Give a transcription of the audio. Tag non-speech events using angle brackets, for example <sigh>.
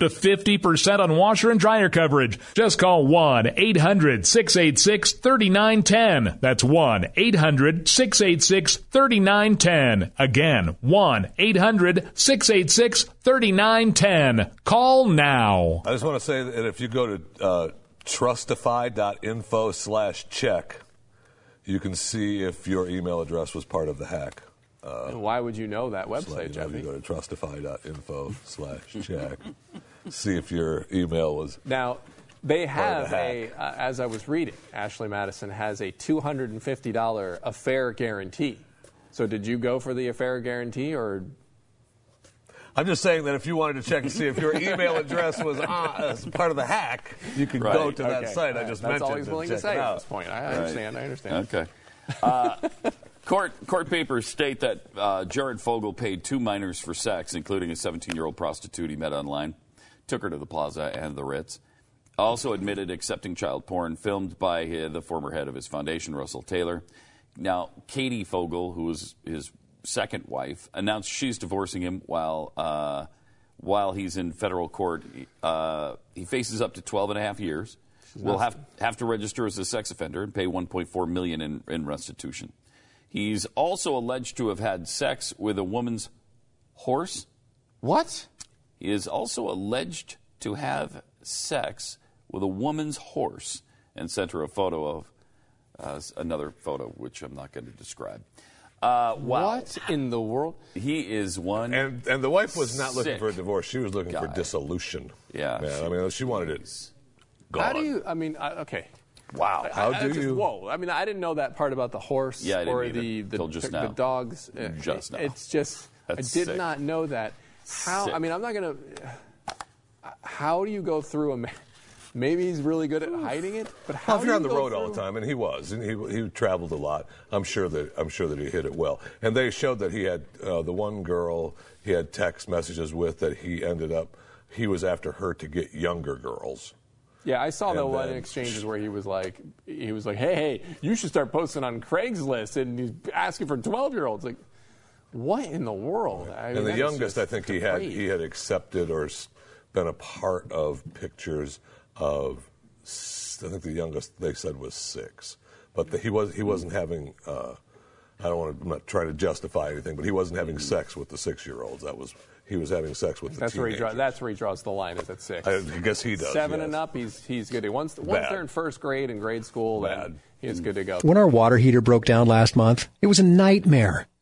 to 50% on washer and dryer coverage. Just call 1 800 686 3910. That's 1 800 686 3910. Again, 1 800 686 3910. Call now. I just want to say that if you go to uh, trustify.info slash check, you can see if your email address was part of the hack. Uh, and why would you know that website, so you know, Jeffy? You go to trustify.info slash check. <laughs> see if your email was. Now, they have a, uh, as I was reading, Ashley Madison has a $250 affair guarantee. So did you go for the affair guarantee or? I'm just saying that if you wanted to check and see if your email address was uh, as part of the hack, you could right. go to okay. that site I just That's mentioned. That's all he's willing to say at this point. I, I right. understand. I understand. Okay. <laughs> Uh, Court, court papers state that uh, Jared Fogle paid two minors for sex, including a 17 year old prostitute he met online, took her to the plaza and the Ritz. Also admitted accepting child porn filmed by the former head of his foundation, Russell Taylor. Now, Katie Fogle, who was his second wife, announced she's divorcing him while, uh, while he's in federal court. Uh, he faces up to 12 and a half years. Will have, have to register as a sex offender and pay 1.4 million in, in restitution. He's also alleged to have had sex with a woman's horse. What? He is also alleged to have sex with a woman's horse and sent her a photo of uh, another photo, which I'm not going to describe. Uh, wow. What in the world? He is one. And and the wife was not looking for a divorce; she was looking guy. for dissolution. Yeah, man. I mean, she wanted it gone. How do you? I mean, I, okay. Wow. How I, do just, you? Whoa. I mean, I didn't know that part about the horse yeah, or the the, just the, now. the dogs. Just now. It's just That's I did sick. not know that. How? Sick. I mean, I'm not gonna. How do you go through a? Maybe he's really good at hiding it, but how? Well, if you're on you the road through? all the time, and he was, and he he traveled a lot. I'm sure that I'm sure that he hit it well. And they showed that he had uh, the one girl he had text messages with that he ended up he was after her to get younger girls. Yeah, I saw the And one then- exchanges where he was like, he was like, hey, hey, you should start posting on Craigslist, and he's asking for 12 year olds. Like, what in the world? I mean, and the youngest, I think he had he had accepted or been a part of pictures of. I think the youngest they said was six, but the, he was he wasn't having. Uh, I don't want to. I'm not trying to justify anything, but he wasn't having sex with the six year olds. That was he was having sex with the That's where he draws. That's where he draws the line. Is at six. I guess he does. Seven yes. and up, he's he's good. To once once Bad. they're in first grade and grade school, Bad. then he's good to go. When our water heater broke down last month, it was a nightmare.